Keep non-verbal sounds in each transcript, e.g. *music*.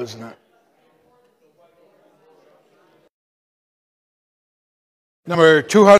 wasn't it? Number 200.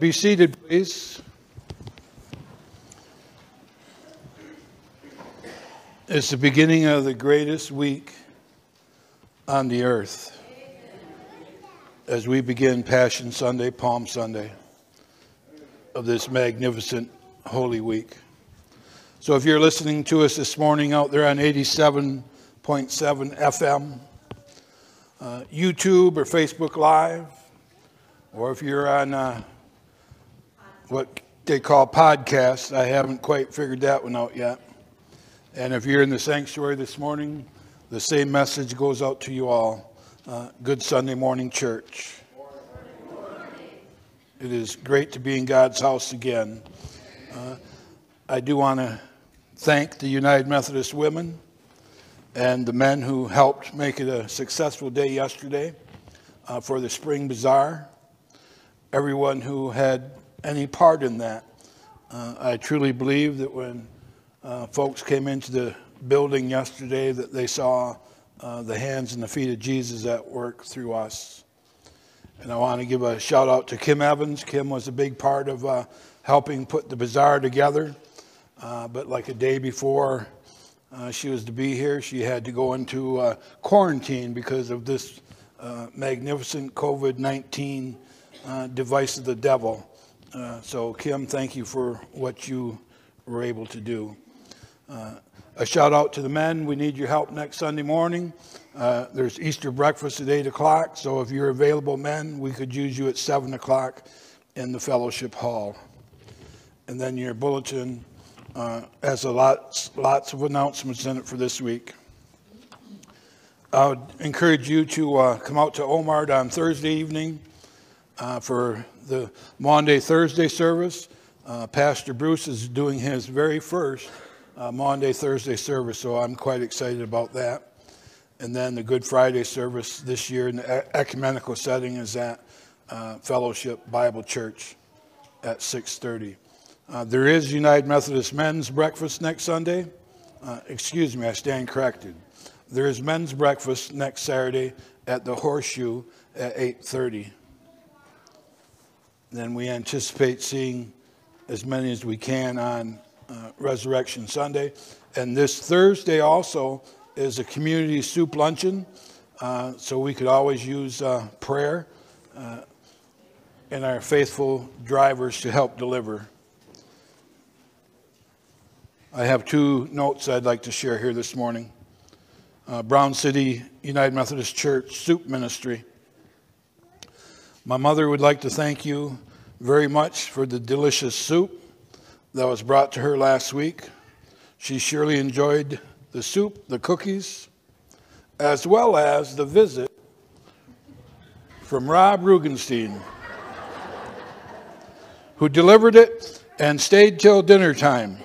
Be seated, please. It's the beginning of the greatest week on the earth as we begin Passion Sunday, Palm Sunday of this magnificent Holy Week. So if you're listening to us this morning out there on 87.7 FM, uh, YouTube or Facebook Live, or if you're on uh, what they call podcasts. I haven't quite figured that one out yet. And if you're in the sanctuary this morning, the same message goes out to you all. Uh, good Sunday morning, church. It is great to be in God's house again. Uh, I do want to thank the United Methodist women and the men who helped make it a successful day yesterday uh, for the spring bazaar. everyone who had any part in that. Uh, I truly believe that when uh, folks came into the building yesterday, that they saw uh, the hands and the feet of Jesus at work through us. And I want to give a shout out to Kim Evans. Kim was a big part of uh, helping put the bazaar together. Uh, but like a day before uh, she was to be here, she had to go into quarantine because of this magnificent COVID 19 uh, device of the devil. So, Kim, thank you for what you were able to do. a shout out to the men. We need your help next Sunday morning. Uh, there's Easter breakfast at 8 o'clock, so if you're available, men, we could use you at 7 o'clock in the fellowship hall. And then your bulletin uh, has a lots, lots of announcements in it for this week. I would encourage you to uh, come out to Omard on Thursday evening uh, for the Maundy Thursday service. Uh, Pastor Bruce is doing his very first uh, Maundy Thursday service, so I'm quite excited about that. And then the Good Friday service this year in the ecumenical setting is at uh, Fellowship Bible Church at 6:30. Uh, there is United Methodist Men's Breakfast next Sunday. Uh, excuse me, I stand corrected. There is men's breakfast next Saturday at the Horseshoe at 8:30. Then we anticipate seeing as many as we can on uh, Resurrection Sunday, and this Thursday also is a community soup luncheon, uh, so we could always use uh, prayer uh, and our faithful drivers to help deliver. I have two notes I'd like to share here this morning. Uh, Brown City United Methodist Church Soup Ministry. My mother would like to thank you very much for the delicious soup that was brought to her last week. She surely enjoyed the soup, the cookies, as well as the visit from Rob Rugenstein, who delivered it and stayed till dinner time.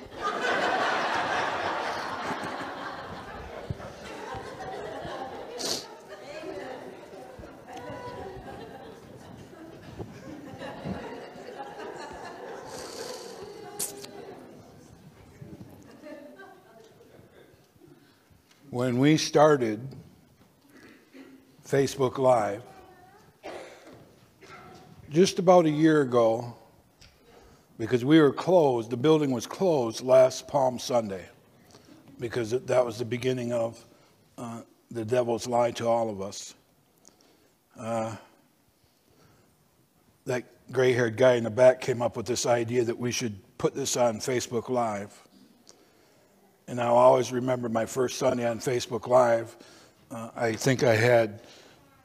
When we started Facebook Live, just about a year ago, because we were closed, the building was closed last Palm Sunday, because that was the beginning of uh, the devil's lie to all of us. Uh, that gray haired guy in the back came up with this idea that we should put this on Facebook Live. And I'll always remember my first Sunday on Facebook Live. Uh, I think I had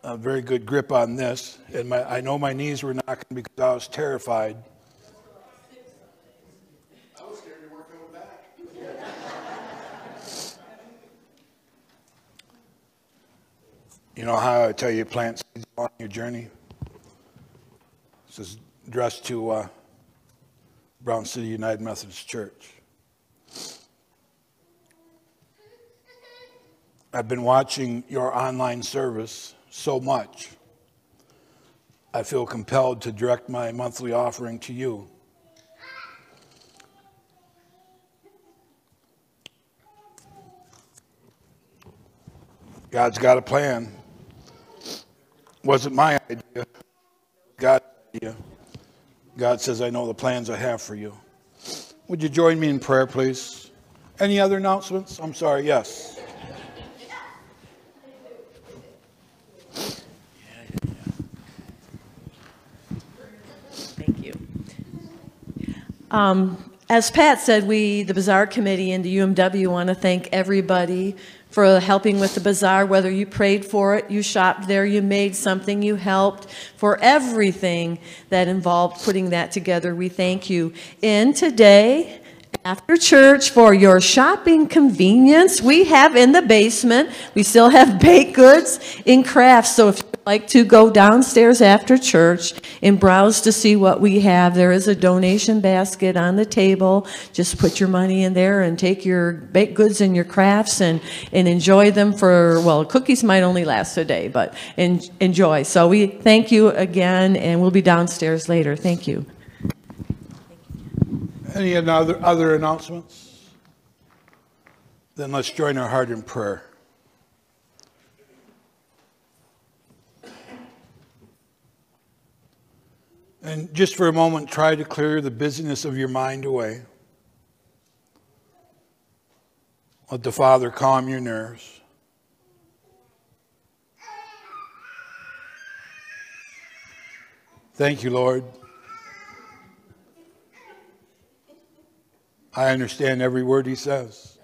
a very good grip on this, and my, I know my knees were knocking because I was terrified. I was scared you weren't coming back. you know how I tell you plant seeds on your journey? This is addressed to uh, Brown City United Methodist Church. I've been watching your online service so much. I feel compelled to direct my monthly offering to you. God's got a plan. Wasn't my idea. God's idea. God says, I know the plans I have for you. Would you join me in prayer, please? Any other announcements? I'm sorry, yes. Um, as Pat said, we, the Bazaar Committee and the UMW, want to thank everybody for helping with the bazaar, whether you prayed for it, you shopped there, you made something, you helped, for everything that involved putting that together. We thank you. And today, After church, for your shopping convenience, we have in the basement, we still have *laughs* baked goods and crafts. So if you'd like to go downstairs after church and browse to see what we have, there is a donation basket on the table. Just put your money in there and take your baked goods and your crafts and, and enjoy them for, well, cookies might only last a day, but en- enjoy. So we thank you again, and we'll be downstairs later. Thank you. Any other, other announcements? Then let's join our heart in prayer. And just for a moment, try to clear the busyness of your mind away. Let the Father calm your nerves. Thank you, Lord. I understand every word he says.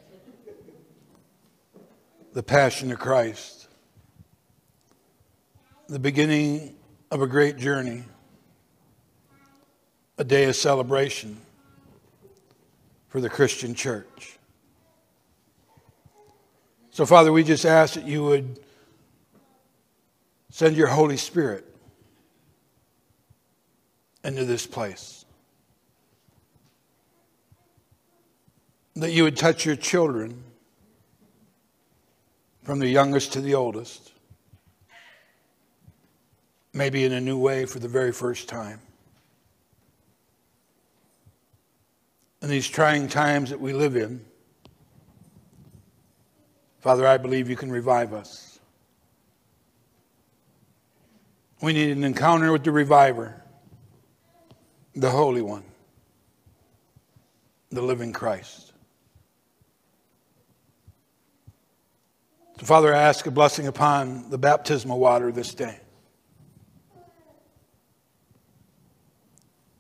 The passion of Christ, the beginning of a great journey, a day of celebration for the Christian church. So, Father, we just ask that you would send your Holy Spirit into this place. That you would touch your children from the youngest to the oldest, maybe in a new way for the very first time. In these trying times that we live in, Father, I believe you can revive us. We need an encounter with the reviver, the Holy One, the living Christ. So, Father, I ask a blessing upon the baptismal water this day.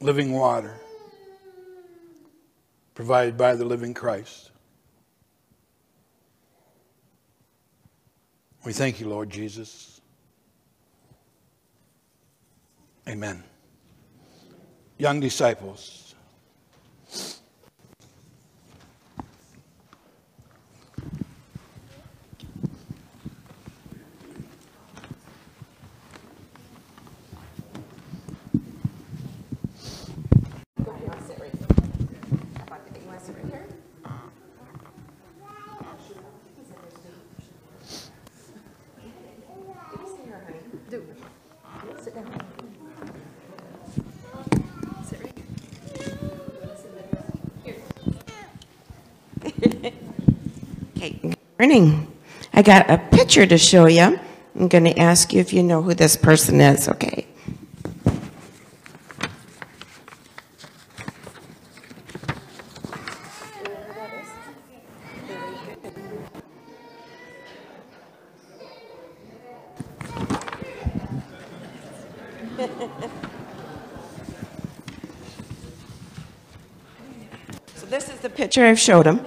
Living water provided by the living Christ. We thank you, Lord Jesus. Amen. Young disciples. Okay, good morning. I got a picture to show you. I'm going to ask you if you know who this person is, okay? *laughs* So this is the picture I've showed them.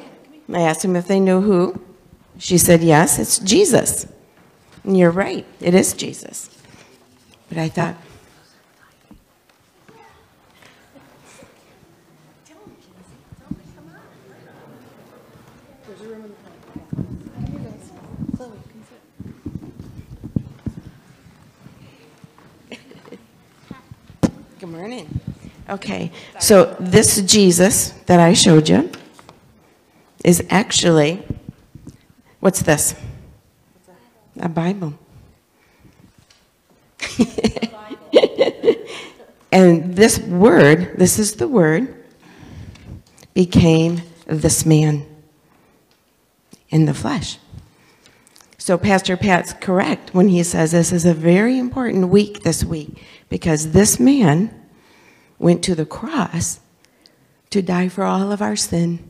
I asked them if they knew who. She said, yes, it's Jesus. And you're right, it is Jesus. But I thought, Good morning. Okay, so this Jesus that I showed you is actually, what's this? A Bible. *laughs* and this word, this is the word, became this man in the flesh. So Pastor Pat's correct when he says this is a very important week this week because this man went to the cross to die for all of our sin.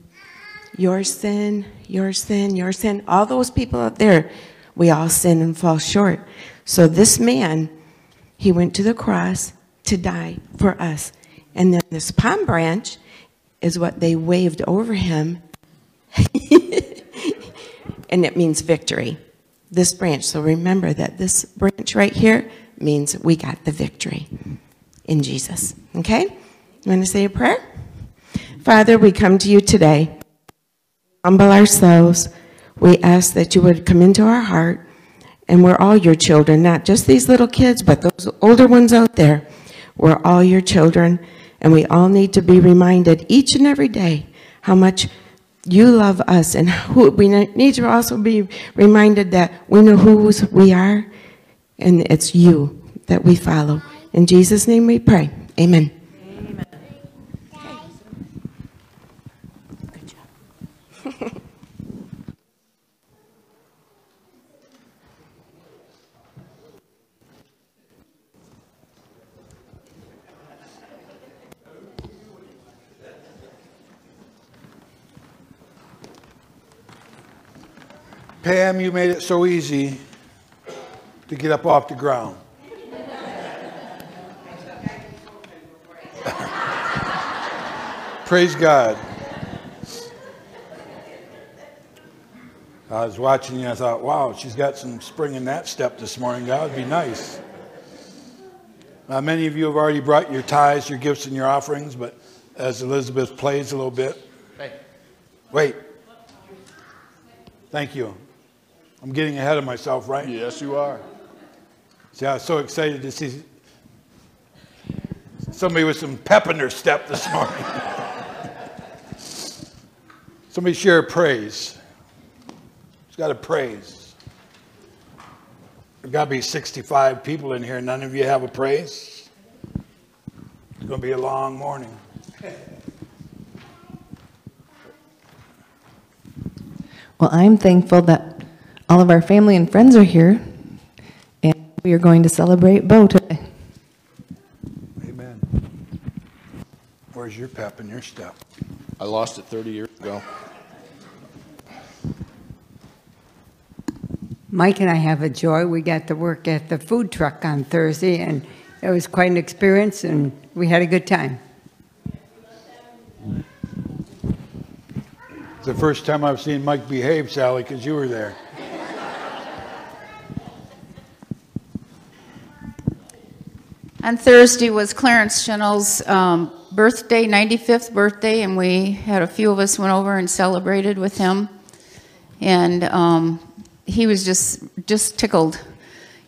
Your sin, your sin, your sin. All those people out there, we all sin and fall short. So this man, he went to the cross to die for us. And then this palm branch is what they waved over him. *laughs* and it means victory. This branch. So remember that this branch right here means we got the victory in Jesus. Okay? You want to say a prayer? Father, we come to you today, humble ourselves. We ask that you would come into our heart, and we're all your children, not just these little kids, but those older ones out there. We're all your children, and we all need to be reminded each and every day how much you love us, and *laughs* who, we need to also be reminded that we know whose we are, and it's you that we follow. In Jesus' name we pray. Amen. Pam, you made it so easy to get up off the ground. *laughs* Praise God. I was watching you, I thought, wow, she's got some spring in that step this morning. That would be nice. Uh, many of you have already brought your tithes, your gifts, and your offerings, but as Elizabeth plays a little bit. Wait. Thank you. I'm getting ahead of myself, right? Yes, you are. See, I was so excited to see somebody with some pep in their step this morning. *laughs* somebody share a praise. It's got a praise. There's got to be 65 people in here. None of you have a praise. It's going to be a long morning. Well, I'm thankful that all of our family and friends are here, and we are going to celebrate Bo today. Amen. Where's your pep and your step? I lost it 30 years ago. Mike and I have a joy. We got to work at the food truck on Thursday, and it was quite an experience, and we had a good time. It's the first time I've seen Mike behave, Sally, because you were there. On Thursday was Clarence Chenel's um, birthday, 95th birthday, and we had a few of us went over and celebrated with him. And um, he was just just tickled.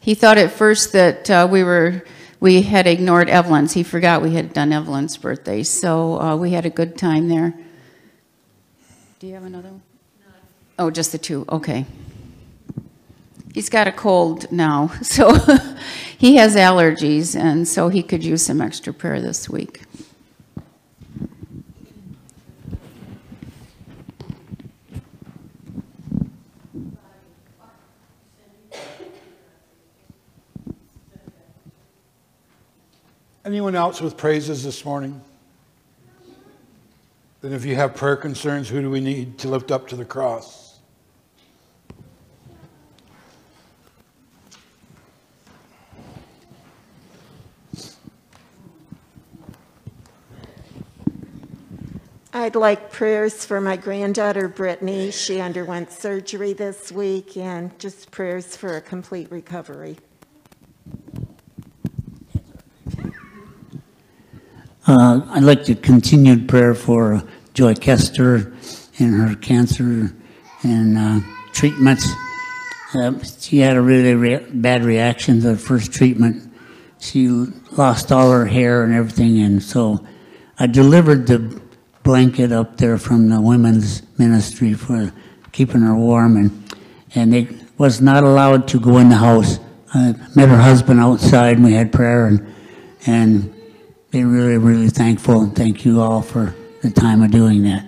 He thought at first that uh, we were we had ignored Evelyn's. He forgot we had done Evelyn's birthday, so uh, we had a good time there. Do you have another one? Oh, just the two. Okay. He's got a cold now, *laughs* so he has allergies, and so he could use some extra prayer this week. Anyone else with praises this morning? Then, if you have prayer concerns, who do we need to lift up to the cross? I'd like prayers for my granddaughter Brittany. She underwent surgery this week, and just prayers for a complete recovery. Uh, I'd like to continued prayer for Joy Kester and her cancer and uh, treatments. Uh, she had a really re- bad reaction to the first treatment. She lost all her hair and everything, and so I delivered the blanket up there from the women's ministry for keeping her warm, and and they was not allowed to go in the house. I met her husband outside, and we had prayer, and and be really, really thankful and thank you all for the time of doing that.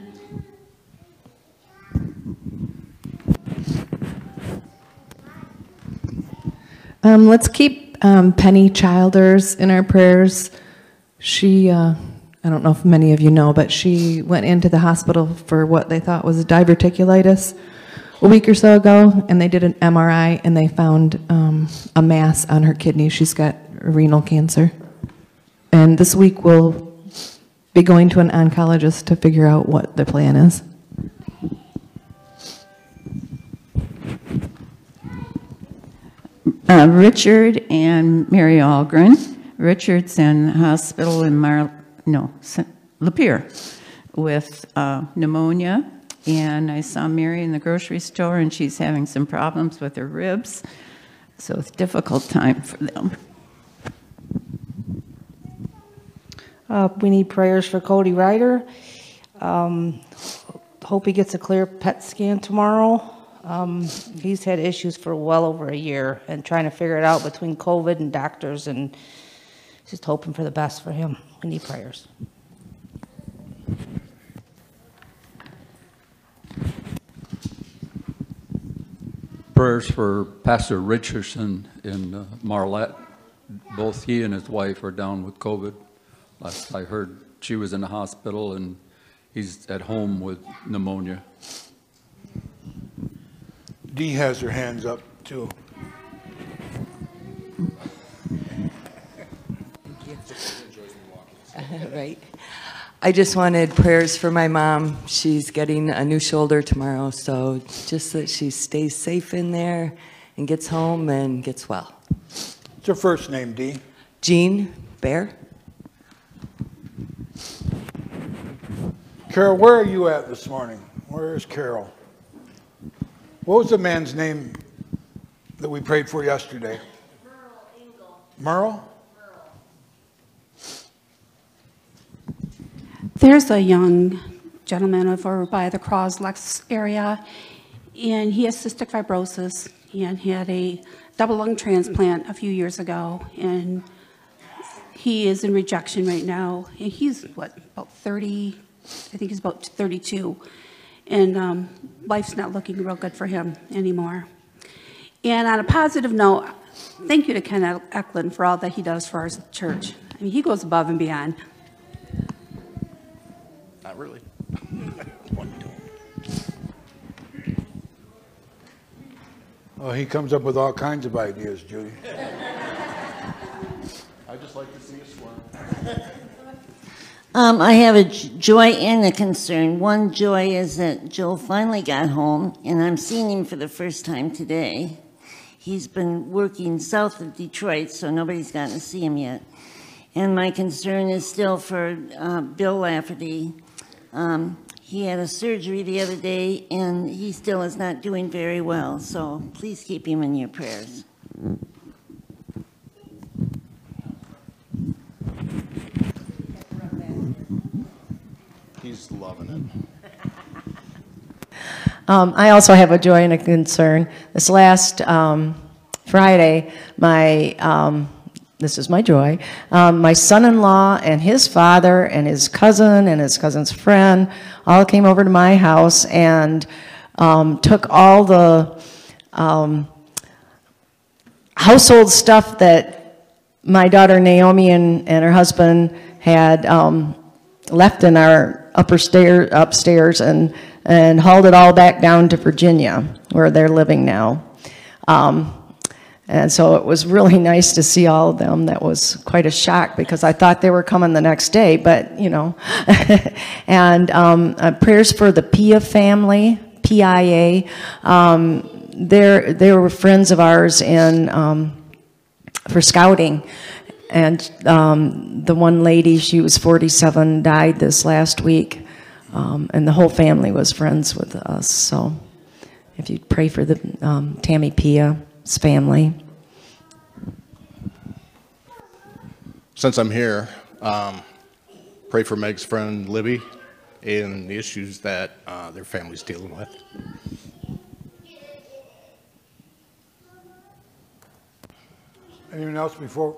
Um, let's keep um, Penny Childers in our prayers. She, uh, I don't know if many of you know, but she went into the hospital for what they thought was diverticulitis a week or so ago, and they did an MRI and they found um, a mass on her kidney. She's got renal cancer. And this week we'll be going to an oncologist to figure out what the plan is. Uh, Richard and Mary Algren. Richard's in hospital in Mar, no. Lapeer. with uh, pneumonia. And I saw Mary in the grocery store, and she's having some problems with her ribs. So it's a difficult time for them. Uh, we need prayers for Cody Ryder. Um, hope he gets a clear PET scan tomorrow. Um, he's had issues for well over a year and trying to figure it out between COVID and doctors and just hoping for the best for him. We need prayers. Prayers for Pastor Richardson in uh, Marlette. Both he and his wife are down with COVID. Last I heard, she was in the hospital and he's at home with pneumonia. Dee has her hands up too. *laughs* Right. I just wanted prayers for my mom. She's getting a new shoulder tomorrow, so just that she stays safe in there and gets home and gets well. What's her first name, Dee? Jean Bear? Carol, where are you at this morning? Where is Carol? What was the man's name that we prayed for yesterday? Merle Engel. Merle? There's a young gentleman over by the Croslex area, and he has cystic fibrosis and he had a double lung transplant a few years ago, and he is in rejection right now. And he's what about 30? I think he's about 32, and um, life's not looking real good for him anymore. And on a positive note, thank you to Ken Eklund for all that he does for our church. I mean, he goes above and beyond. Not really. Oh, he comes up with all kinds of ideas, Judy. I just like to see a swim. Um, I have a j- joy and a concern. One joy is that Joe finally got home, and I'm seeing him for the first time today. He's been working south of Detroit, so nobody's gotten to see him yet. And my concern is still for uh, Bill Lafferty. Um, he had a surgery the other day, and he still is not doing very well. So please keep him in your prayers. He's loving it. *laughs* Um, I also have a joy and a concern. This last um, Friday, my um, this is my joy. Um, my son-in-law and his father and his cousin and his cousin's friend all came over to my house and um, took all the um, household stuff that my daughter Naomi and, and her husband had um, left in our upper stair, upstairs and, and hauled it all back down to Virginia, where they're living now. Um, and so it was really *laughs* nice to see all of them. That was quite a shock because I thought they were coming the next day, but you know. *laughs* and um, uh, prayers for the Pia family, PIA. Um, they're, they were friends of ours in, um, for scouting. And um, the one lady, she was 47, died this last week. Um, and the whole family was friends with us. So if you'd pray for the um, Tammy Pia's family. Since I'm here, um, pray for Meg's friend Libby and the issues that uh, their family's dealing with. Anyone else before?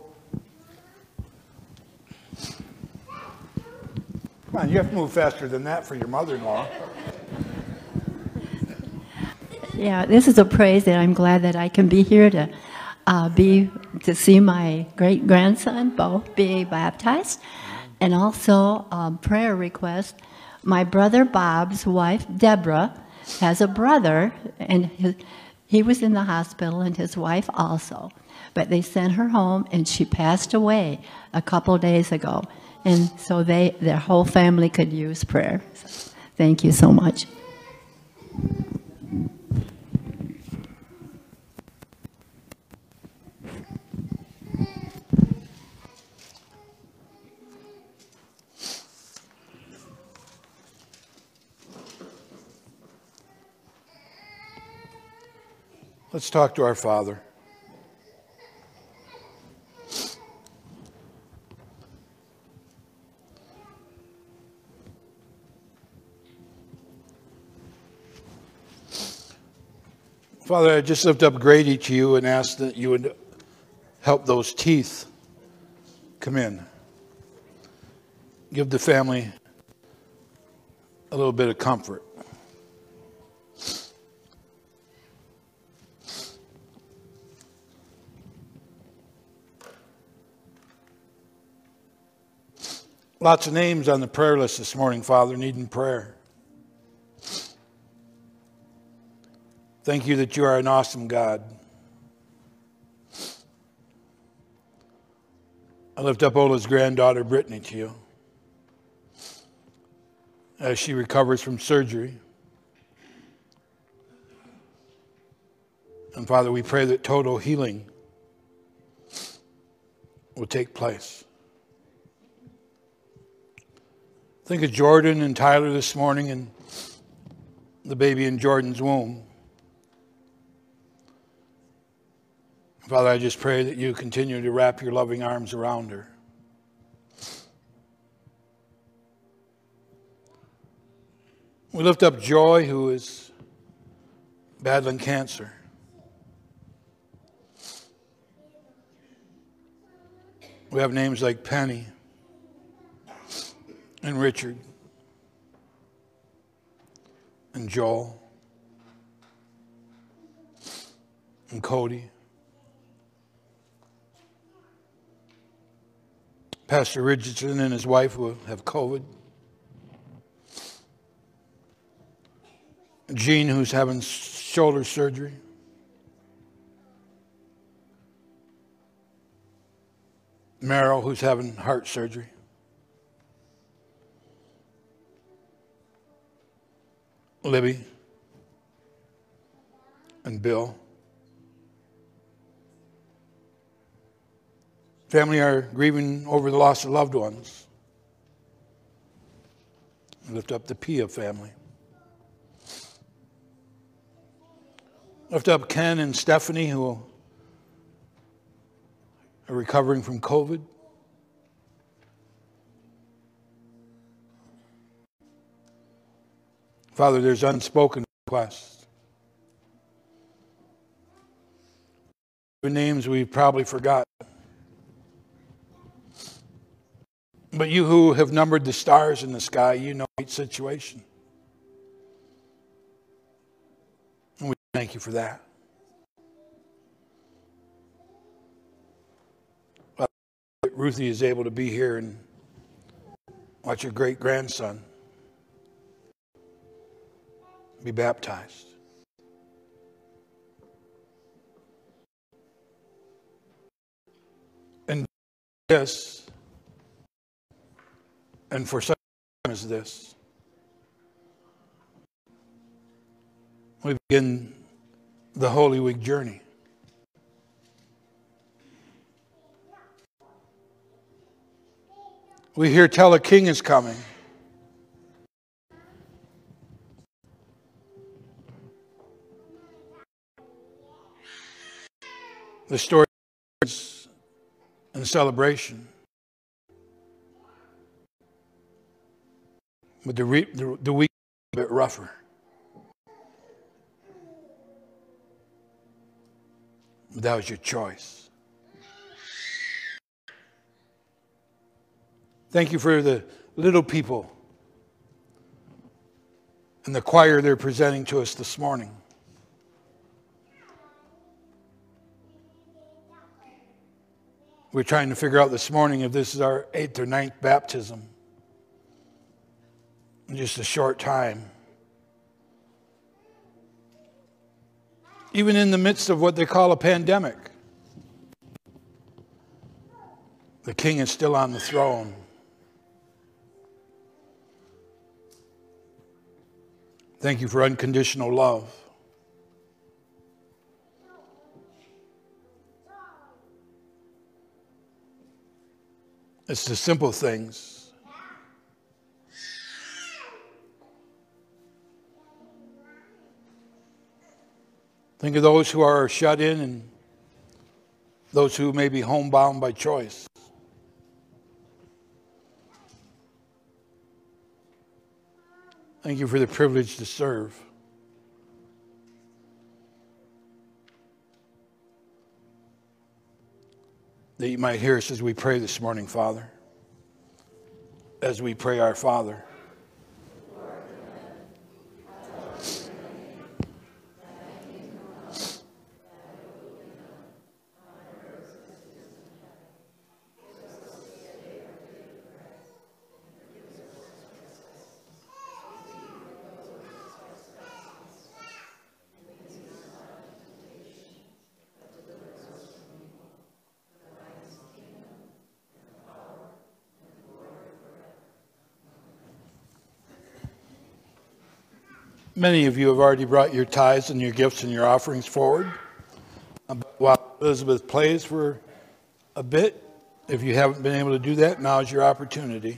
Come on, you have to move faster than that for your mother-in-law. Yeah, this is a praise that I'm glad that I can be here to uh, be to see my great grandson both be baptized, and also um, prayer request. My brother Bob's wife Deborah has a brother, and his, he was in the hospital, and his wife also. But they sent her home, and she passed away a couple days ago, and so they their whole family could use prayer. So, thank you so much. Let's talk to our Father. Father, I just lift up Grady to you and ask that you would help those teeth come in. Give the family a little bit of comfort. Lots of names on the prayer list this morning, Father, needing prayer. Thank you that you are an awesome God. I lift up Ola's granddaughter, Brittany, to you as she recovers from surgery. And Father, we pray that total healing will take place. Think of Jordan and Tyler this morning and the baby in Jordan's womb. Father, I just pray that you continue to wrap your loving arms around her. We lift up Joy, who is battling cancer. We have names like Penny and Richard and Joel and Cody. Pastor Richardson and his wife who have COVID. Gene, who's having shoulder surgery. Merrill, who's having heart surgery. Libby and Bill. Family are grieving over the loss of loved ones. I lift up the Pia family. Lift up Ken and Stephanie, who are recovering from COVID. Father, there's unspoken requests. Names we've probably forgotten. But you who have numbered the stars in the sky, you know each situation. And we thank you for that. Ruthie is able to be here and watch her great grandson be baptized. And this and for such time as this, we begin the Holy Week journey. We hear tell a king is coming. The story and celebration. But the, re, the, the week a bit rougher. But that was your choice. Thank you for the little people and the choir they're presenting to us this morning. We're trying to figure out this morning if this is our eighth or ninth baptism in just a short time. Even in the midst of what they call a pandemic, the king is still on the throne. Thank you for unconditional love. It's the simple things Think of those who are shut in and those who may be homebound by choice. Thank you for the privilege to serve. That you might hear us as we pray this morning, Father. As we pray our Father. Many of you have already brought your tithes and your gifts and your offerings forward. While Elizabeth plays for a bit, if you haven't been able to do that, now is your opportunity.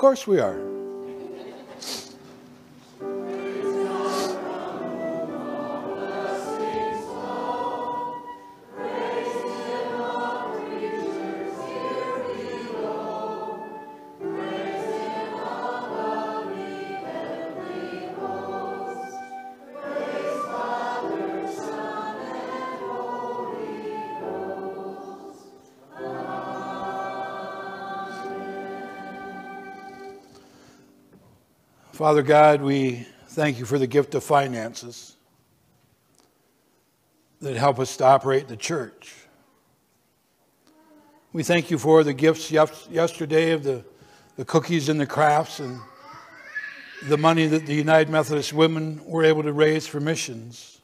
Course we are. Father God, we thank you for the gift of finances that help us to operate the church. We thank you for the gifts yesterday of the, the cookies and the crafts and the money that the United Methodist women were able to raise for missions.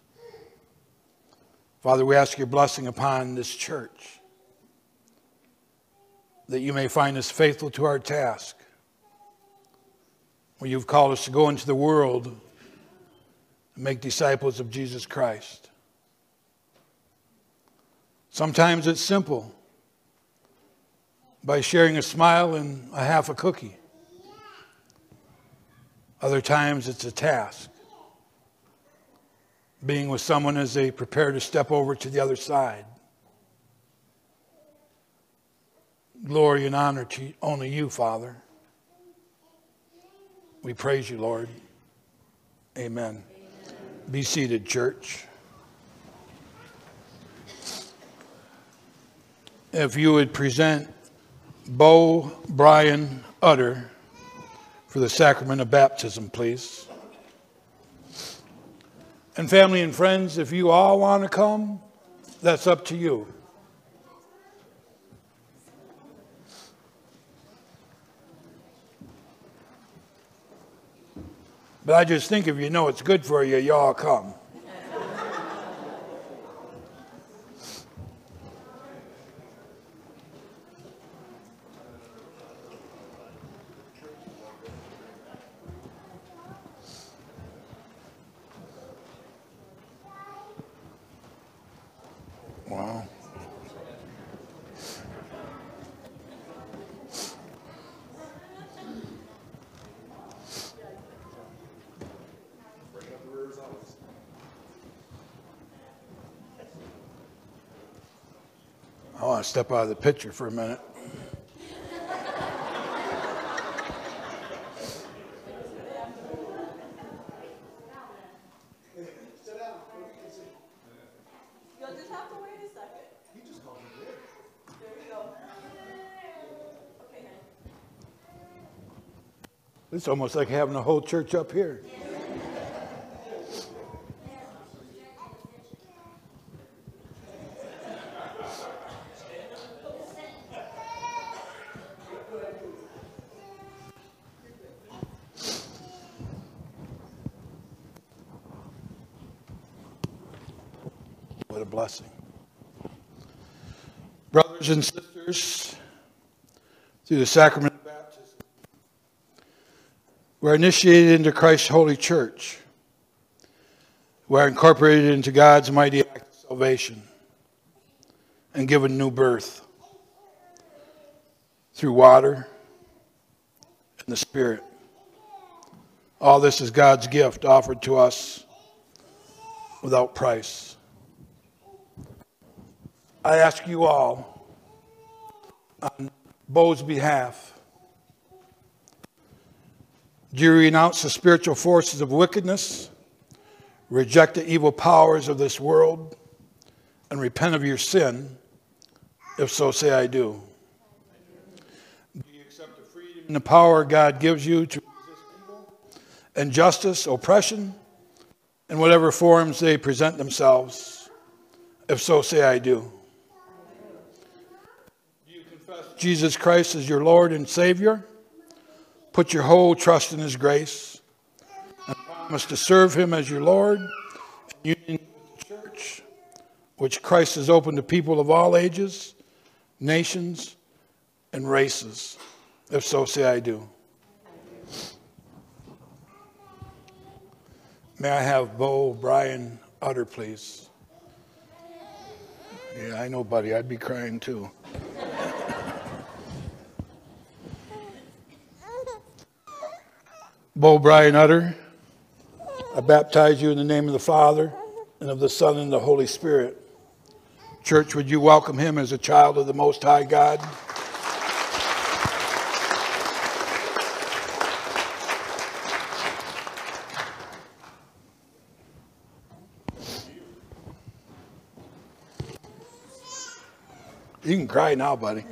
Father, we ask your blessing upon this church, that you may find us faithful to our task where you've called us to go into the world and make disciples of Jesus Christ. Sometimes it's simple by sharing a smile and a half a cookie. Other times it's a task. Being with someone as they prepare to step over to the other side. Glory and honor to only you, Father. We praise you, Lord. Amen. Amen. Be seated, church. If you would present Bo Brian Utter for the sacrament of baptism, please. And family and friends, if you all want to come, that's up to you. But I just think if you know it's good for you, you all come. want to step out of the picture for a minute. It's almost like having a whole church up here. Yeah. Brothers and sisters, through the sacrament of baptism, we're initiated into Christ's holy church. We're incorporated into God's mighty act of salvation and given new birth through water and the Spirit. All this is God's gift offered to us without price. I ask you all, on Bo's behalf, do you renounce the spiritual forces of wickedness, reject the evil powers of this world, and repent of your sin? If so, say, I do. Do you accept the freedom and the power God gives you to resist evil, injustice, oppression, in whatever forms they present themselves? If so, say, I do. Jesus Christ as your Lord and Savior. Put your whole trust in His grace and promise to serve Him as your Lord in union with the church, which Christ has opened to people of all ages, nations, and races. If so, say I do. May I have Bo Brian Utter, please? Yeah, I know, buddy. I'd be crying too. *laughs* Bo Brian Utter, I baptize you in the name of the Father and of the Son and the Holy Spirit. Church, would you welcome him as a child of the Most High God? You can cry now, buddy.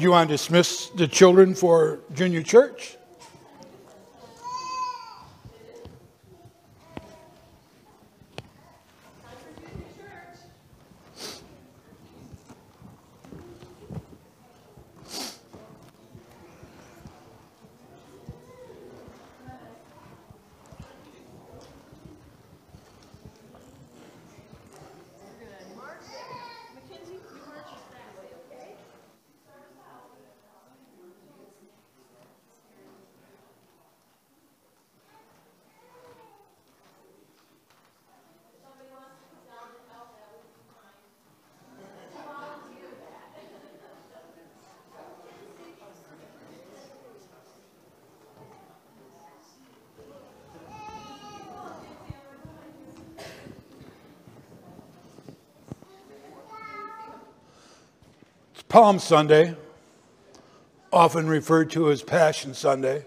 Do you want to dismiss the children for junior church? Palm Sunday, often referred to as Passion Sunday,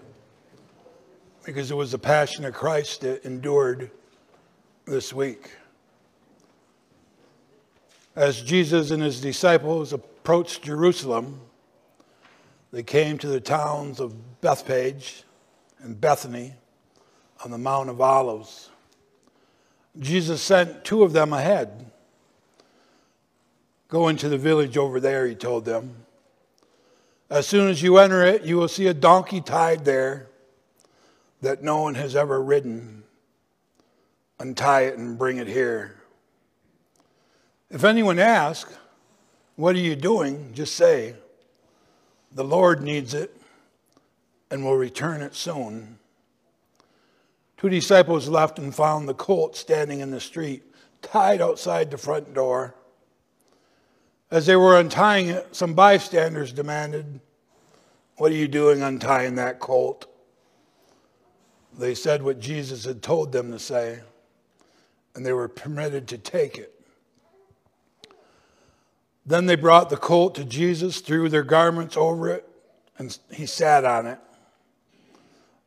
because it was the passion of Christ that endured this week. As Jesus and his disciples approached Jerusalem, they came to the towns of Bethphage and Bethany on the Mount of Olives. Jesus sent two of them ahead Go into the village over there, he told them. As soon as you enter it, you will see a donkey tied there that no one has ever ridden. Untie it and bring it here. If anyone asks, What are you doing? just say, The Lord needs it and will return it soon. Two disciples left and found the colt standing in the street, tied outside the front door. As they were untying it, some bystanders demanded, What are you doing untying that colt? They said what Jesus had told them to say, and they were permitted to take it. Then they brought the colt to Jesus, threw their garments over it, and he sat on it.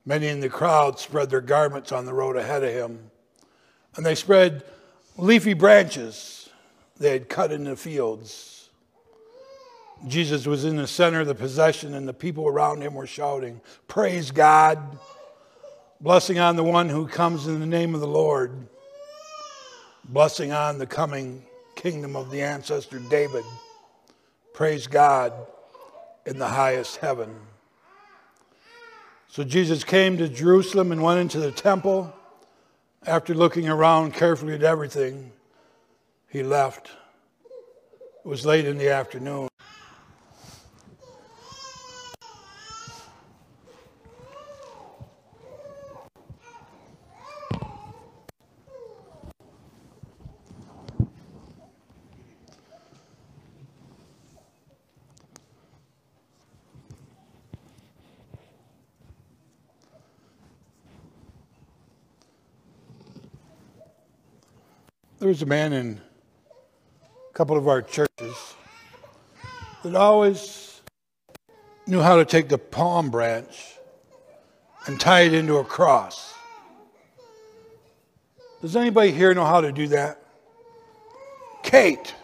Many in the crowd spread their garments on the road ahead of him, and they spread leafy branches they had cut in the fields. Jesus was in the center of the procession, and the people around him were shouting, Praise God! Blessing on the one who comes in the name of the Lord. Blessing on the coming kingdom of the ancestor David. Praise God in the highest heaven. So Jesus came to Jerusalem and went into the temple. After looking around carefully at everything, he left. It was late in the afternoon. There was a man in couple of our churches that always knew how to take the palm branch and tie it into a cross. Does anybody here know how to do that? Kate.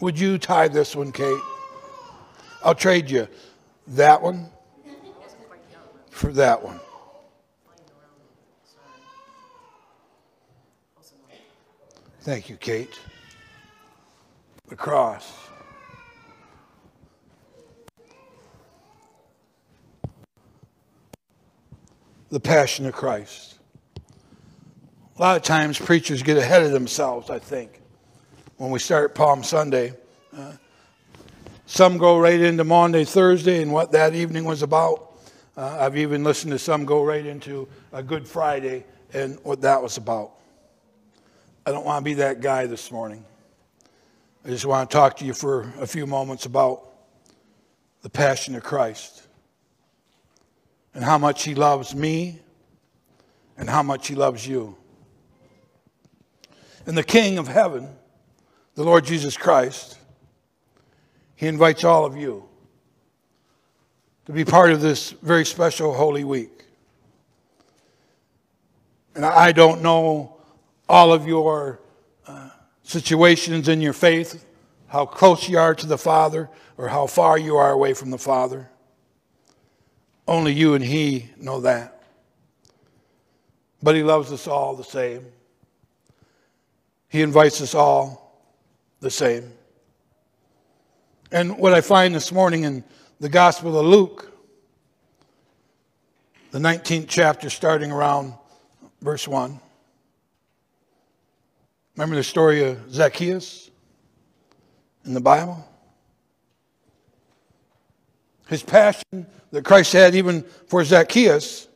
Would you tie this one, Kate? I'll trade you that one for that one. Thank you, Kate. The cross. The Passion of Christ. A lot of times preachers get ahead of themselves, I think, when we start Palm Sunday. Uh, some go right into Maundy, Thursday, and what that evening was about. Uh, I've even listened to some go right into a Good Friday and what that was about. I don't want to be that guy this morning. I just want to talk to you for a few moments about the passion of Christ and how much He loves me and how much He loves you. And the King of heaven, the Lord Jesus Christ, He invites all of you to be part of this very special Holy Week. And I don't know all of your uh, situations in your faith, how close you are to the Father, or how far you are away from the Father. Only you and He know that. But He loves us all the same. He invites us all the same. And what I find this morning in the Gospel of Luke, the 19th chapter, starting around verse 1. Remember the story of Zacchaeus in the Bible? His passion that Christ had even for Zacchaeus,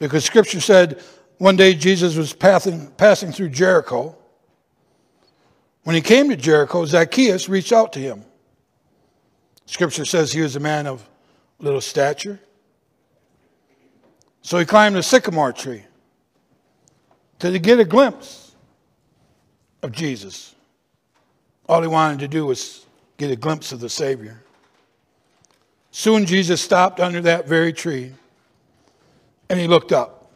because Scripture said one day Jesus was passing, passing through Jericho. When he came to Jericho, Zacchaeus reached out to him. Scripture says he was a man of little stature. So he climbed a sycamore tree to get a glimpse of Jesus. All he wanted to do was get a glimpse of the Savior. Soon Jesus stopped under that very tree and he looked up.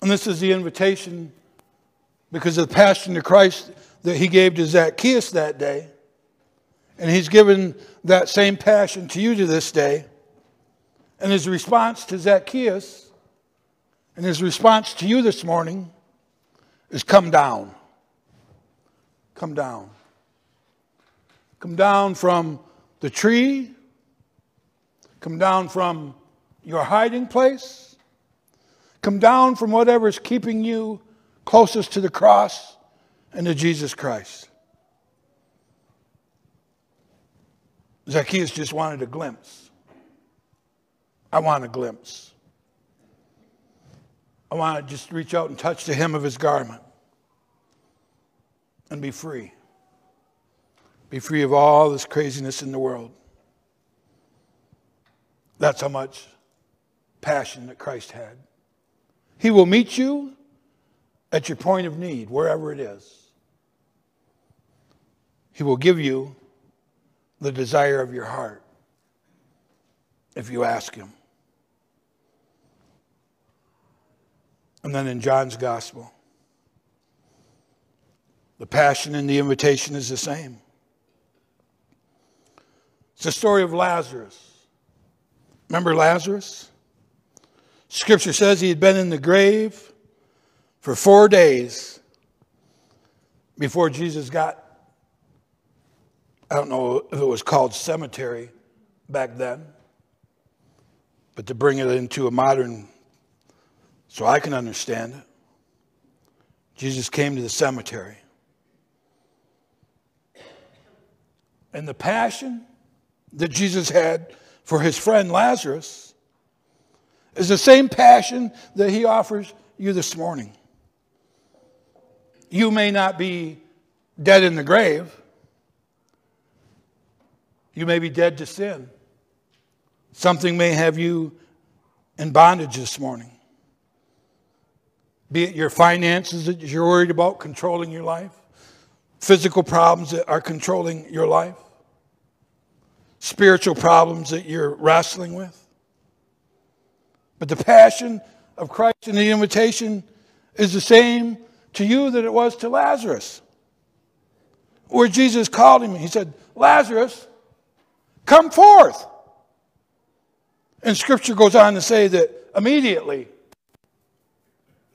And this is the invitation because of the passion to Christ that he gave to Zacchaeus that day. And he's given that same passion to you to this day. And his response to Zacchaeus and his response to you this morning is come down. Come down. Come down from the tree. Come down from your hiding place. Come down from whatever is keeping you closest to the cross and to Jesus Christ. Zacchaeus just wanted a glimpse. I want a glimpse. I want to just reach out and touch the hem of his garment and be free. Be free of all this craziness in the world. That's how much passion that Christ had. He will meet you at your point of need, wherever it is. He will give you the desire of your heart if you ask Him. And then in John's Gospel, the passion and the invitation is the same. It's the story of Lazarus. Remember Lazarus? Scripture says he had been in the grave for four days before Jesus got, I don't know if it was called cemetery back then, but to bring it into a modern, so I can understand it, Jesus came to the cemetery. And the passion that Jesus had for his friend Lazarus is the same passion that he offers you this morning. You may not be dead in the grave, you may be dead to sin. Something may have you in bondage this morning. Be it your finances that you're worried about controlling your life, physical problems that are controlling your life, spiritual problems that you're wrestling with. But the passion of Christ and the invitation is the same to you that it was to Lazarus. Where Jesus called him, he said, Lazarus, come forth. And scripture goes on to say that immediately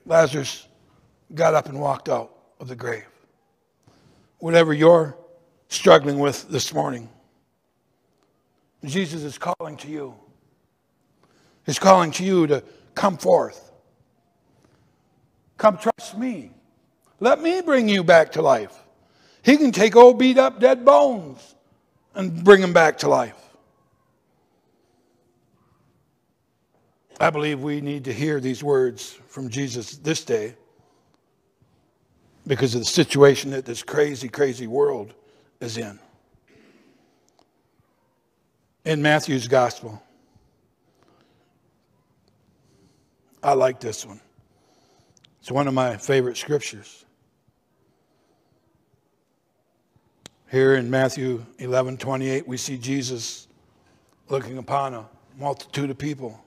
Lazarus got up and walked out of the grave. Whatever you're struggling with this morning, Jesus is calling to you. He's calling to you to come forth. Come trust me. Let me bring you back to life. He can take old beat up dead bones and bring them back to life. I believe we need to hear these words from Jesus this day because of the situation that this crazy, crazy world is in in Matthew's gospel. I like this one. It's one of my favorite scriptures. Here in Matthew 11 28, we see Jesus looking upon a multitude of people.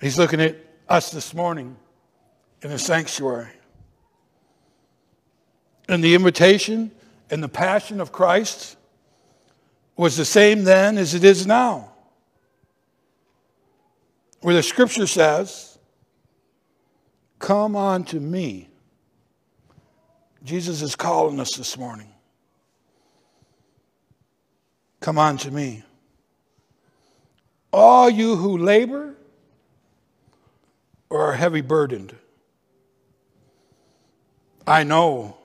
He's looking at us this morning in the sanctuary. And the invitation and the passion of Christ was the same then as it is now. Where the scripture says, Come unto me. Jesus is calling us this morning. Come unto me. All you who labor or are heavy burdened. I know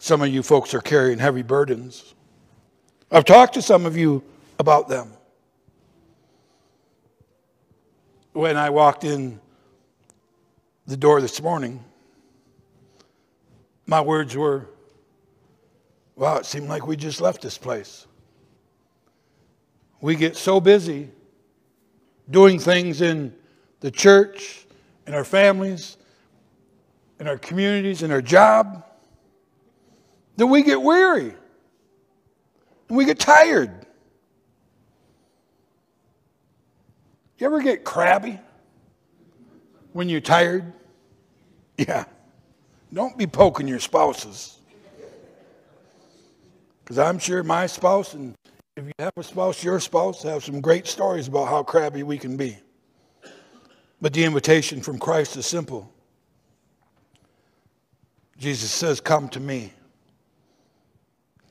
some of you folks are carrying heavy burdens. I've talked to some of you about them. When I walked in the door this morning, my words were, wow, it seemed like we just left this place. We get so busy doing things in the church, in our families, in our communities, in our job, that we get weary. And we get tired. You ever get crabby when you're tired? *laughs* Yeah. Don't be poking your spouses. Because I'm sure my spouse, and if you have a spouse, your spouse, have some great stories about how crabby we can be. But the invitation from Christ is simple. Jesus says, Come to me.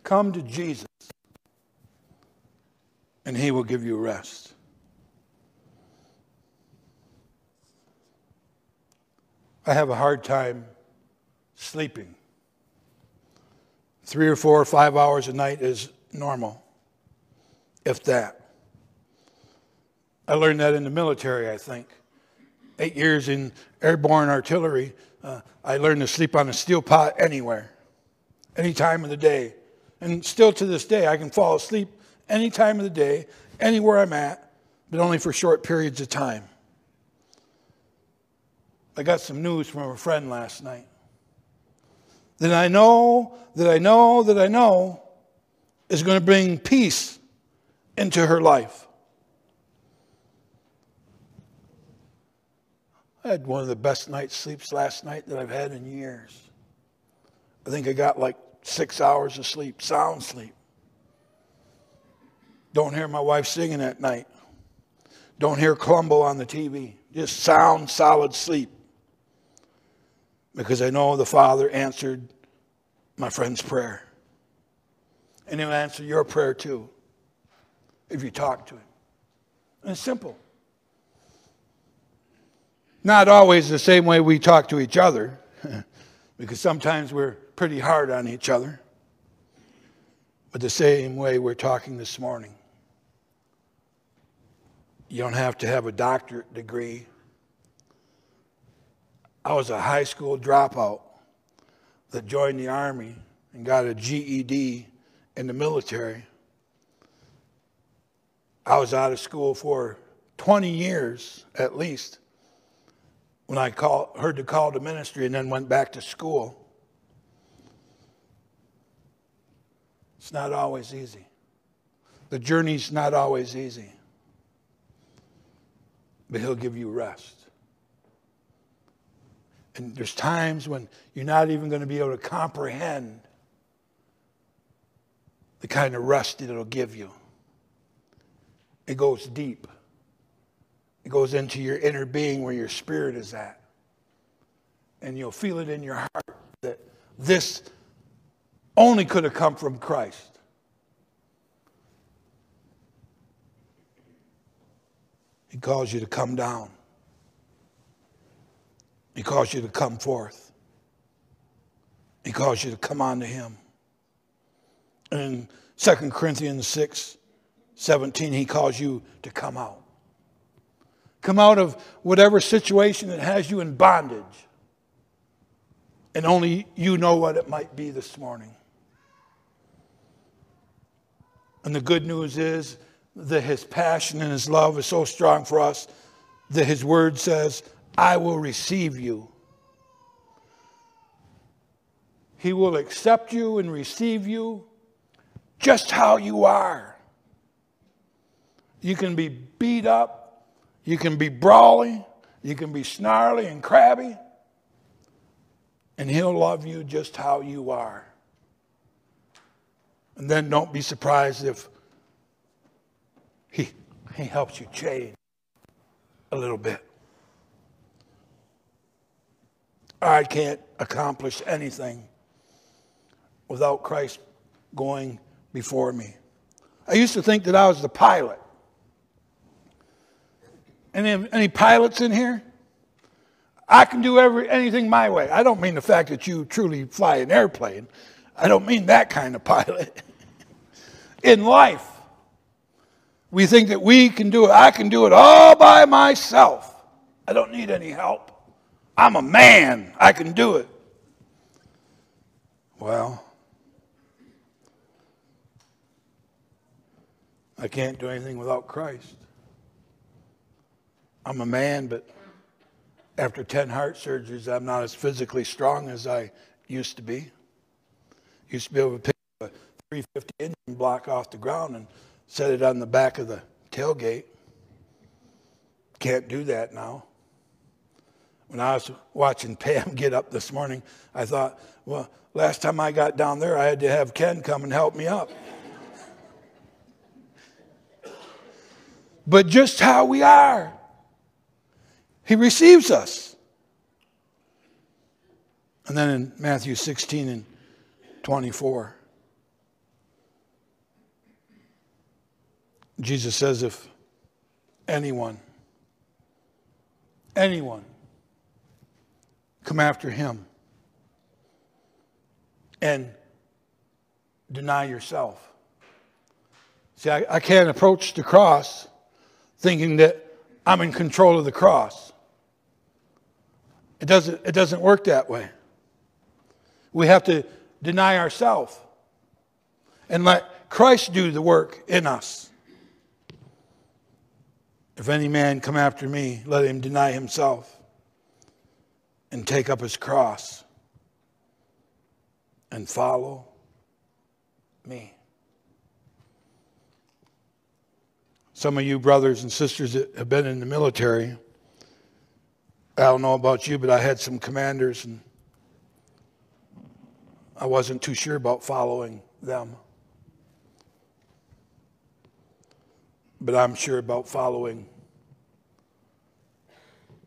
Come to Jesus and He will give you rest. I have a hard time sleeping. Three or four or five hours a night is normal, if that. I learned that in the military, I think. Eight years in airborne artillery, uh, I learned to sleep on a steel pot anywhere, any time of the day, And still to this day, I can fall asleep any time of the day, anywhere I'm at, but only for short periods of time. I got some news from a friend last night that I know, that I know, that I know is going to bring peace into her life. I had one of the best night's sleeps last night that I've had in years. I think I got like six hours of sleep, sound sleep. Don't hear my wife singing at night. Don't hear Columbo on the TV. Just sound, solid sleep. Because I know the Father answered my friend's prayer. And he'll answer your prayer too if you talk to him. And it's simple. Not always the same way we talk to each other, *laughs* because sometimes we're pretty hard on each other, but the same way we're talking this morning. You don't have to have a doctorate degree. I was a high school dropout that joined the Army and got a GED in the military. I was out of school for 20 years at least when I call, heard the call to ministry and then went back to school. It's not always easy. The journey's not always easy. But He'll give you rest. And there's times when you're not even going to be able to comprehend the kind of rest that it'll give you. It goes deep. It goes into your inner being where your spirit is at. And you'll feel it in your heart that this only could have come from Christ. He calls you to come down. He calls you to come forth. He calls you to come on to Him. And in 2 Corinthians 6 17, He calls you to come out. Come out of whatever situation that has you in bondage. And only you know what it might be this morning. And the good news is that his passion and his love is so strong for us that his word says, I will receive you. He will accept you and receive you just how you are. You can be beat up, you can be brawly, you can be snarly and crabby, and He'll love you just how you are. And then don't be surprised if He, he helps you change a little bit. I can't accomplish anything without Christ going before me. I used to think that I was the pilot. Any, any pilots in here? I can do every, anything my way. I don't mean the fact that you truly fly an airplane. I don't mean that kind of *laughs* pilot. in life, we think that we can do it. I can do it all by myself. I don't need any help. I'm a man. I can do it. Well, I can't do anything without Christ. I'm a man, but after 10 heart surgeries, I'm not as physically strong as I used to be. Used to be able to pick a 350 engine block off the ground and set it on the back of the tailgate. Can't do that now. When I was watching *laughs* Pam get up this morning, I thought, well, last time I got down there, I had to have Ken come and help me up. but just how we are, He receives us. And then in Matthew 16 and 24, Jesus says, if anyone, anyone, come after him and deny yourself. See, I, I can't approach the cross thinking that I'm in control of the cross. It doesn't, it doesn't work that way. We have to deny ourselves. and let Christ do the work in us. If any man come after me, let him deny himself and take up his cross and follow me. Some of you brothers and sisters that have been in the military, I don't know about you, but I had some commanders and I wasn't too sure about following them. But I'm sure about following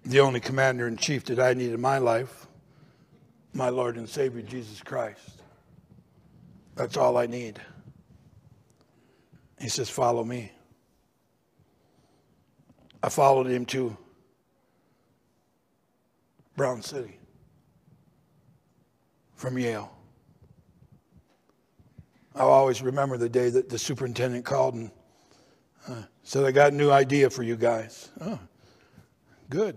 the only commander in chief that I need in my life, my Lord and Savior Jesus Christ. That's all I need. He says, Follow me. I followed him to Brown City from Yale. I'll always remember the day that the superintendent called and uh, said, I got a new idea for you guys. Oh, good.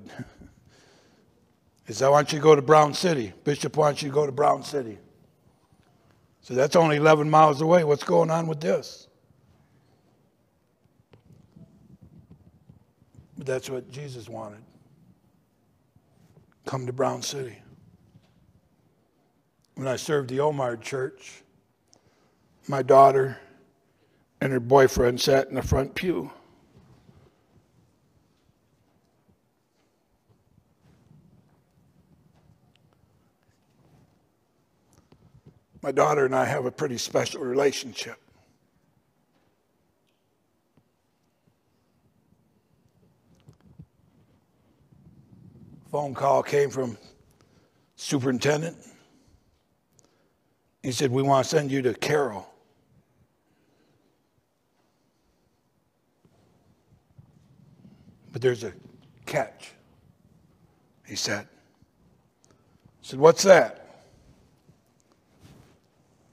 He said, I want you to go to Brown City. Bishop wants you to go to Brown City. So that's only 11 miles away. What's going on with this? But that's what Jesus wanted. Come to Brown City. When I served the Omard church, my daughter and her boyfriend sat in the front pew. My daughter and I have a pretty special relationship. Phone call came from superintendent. He said, We want to send you to Carroll. But there's a catch, he said. I said, What's that?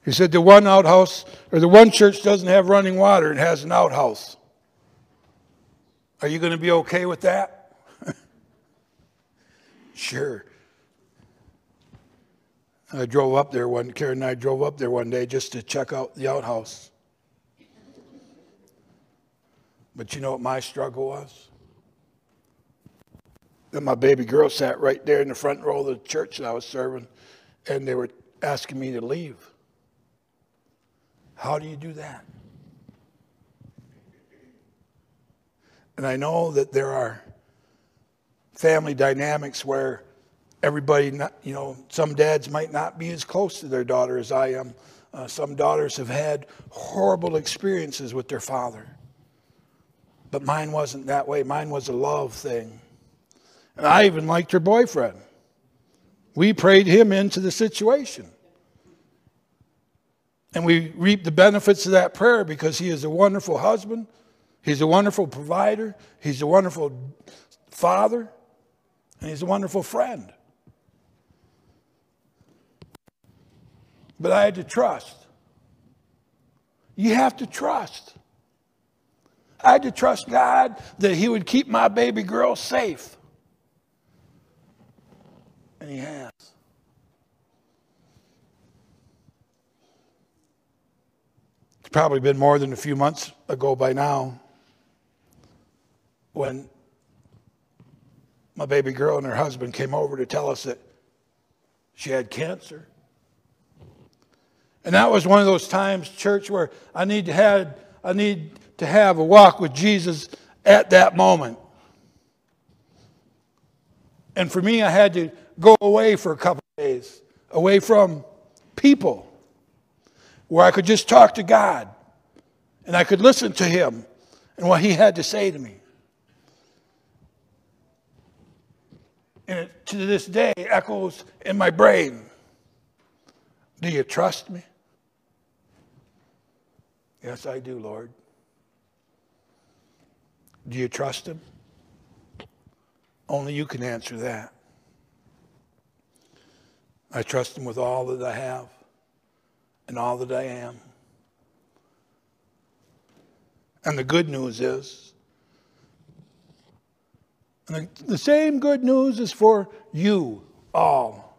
He said, The one outhouse, or the one church doesn't have running water, it has an outhouse. Are you going to be okay with that? Sure. I drove up there one, Karen and I drove up there one day just to check out the outhouse. But you know what my struggle was? That my baby girl sat right there in the front row of the church that I was serving, and they were asking me to leave. How do you do that? And I know that there are family dynamics where everybody, not, you know, some dads might not be as close to their daughter as I am. Uh, some daughters have had horrible experiences with their father. But mine wasn't that way. Mine was a love thing. And I even liked her boyfriend. We prayed him into the situation. And we reaped the benefits of that prayer because he is a wonderful husband, he's a wonderful provider, he's a wonderful father, and he's a wonderful friend. But I had to trust. You have to trust. I had to trust God that He would keep my baby girl safe. And He has. It's probably been more than a few months ago by now when my baby girl and her husband came over to tell us that she had cancer. And that was one of those times, church, where I need to have, I need to have a walk with Jesus at that moment. And for me, I had to go away for a couple days, away from people, where I could just talk to God and I could listen to Him and what He had to say to me. And it to this day echoes in my brain. Do you trust me? Yes, I do, Lord. Do you trust him? Only you can answer that. I trust him with all that I have and all that I am. And the good news is, and the same good news is for you all.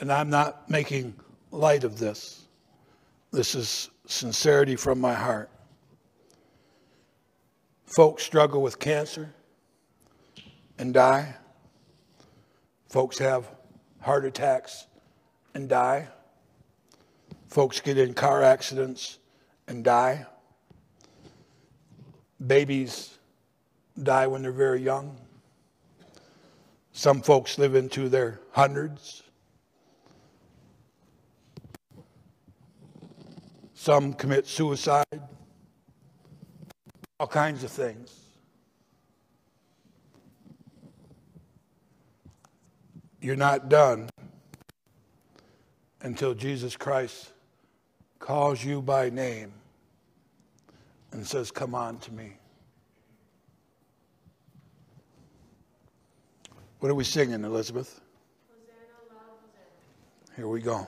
And I'm not making light of this. This is sincerity from my heart. Folks struggle with cancer and die. Folks have heart attacks and die. Folks get in car accidents and die. Babies die when they're very young. Some folks live into their hundreds. Some commit suicide. All kinds of things. You're not done until Jesus Christ calls you by name and says, Come on to me. What are we singing, Elizabeth? Here we go.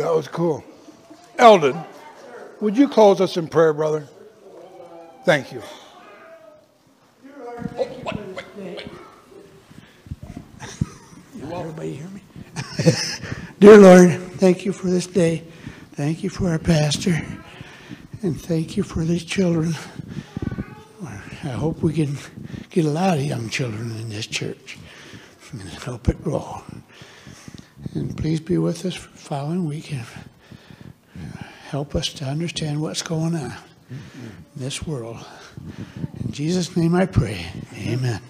That was cool. Eldon, would you close us in prayer, brother? Thank you. Everybody hear me? *laughs* Dear Lord, thank you for this day. Thank you for our pastor. And thank you for these children. I hope we can get a lot of young children in this church and help it grow. And please be with us following week and help us to understand what's going on in this world. In Jesus' name I pray. Amen.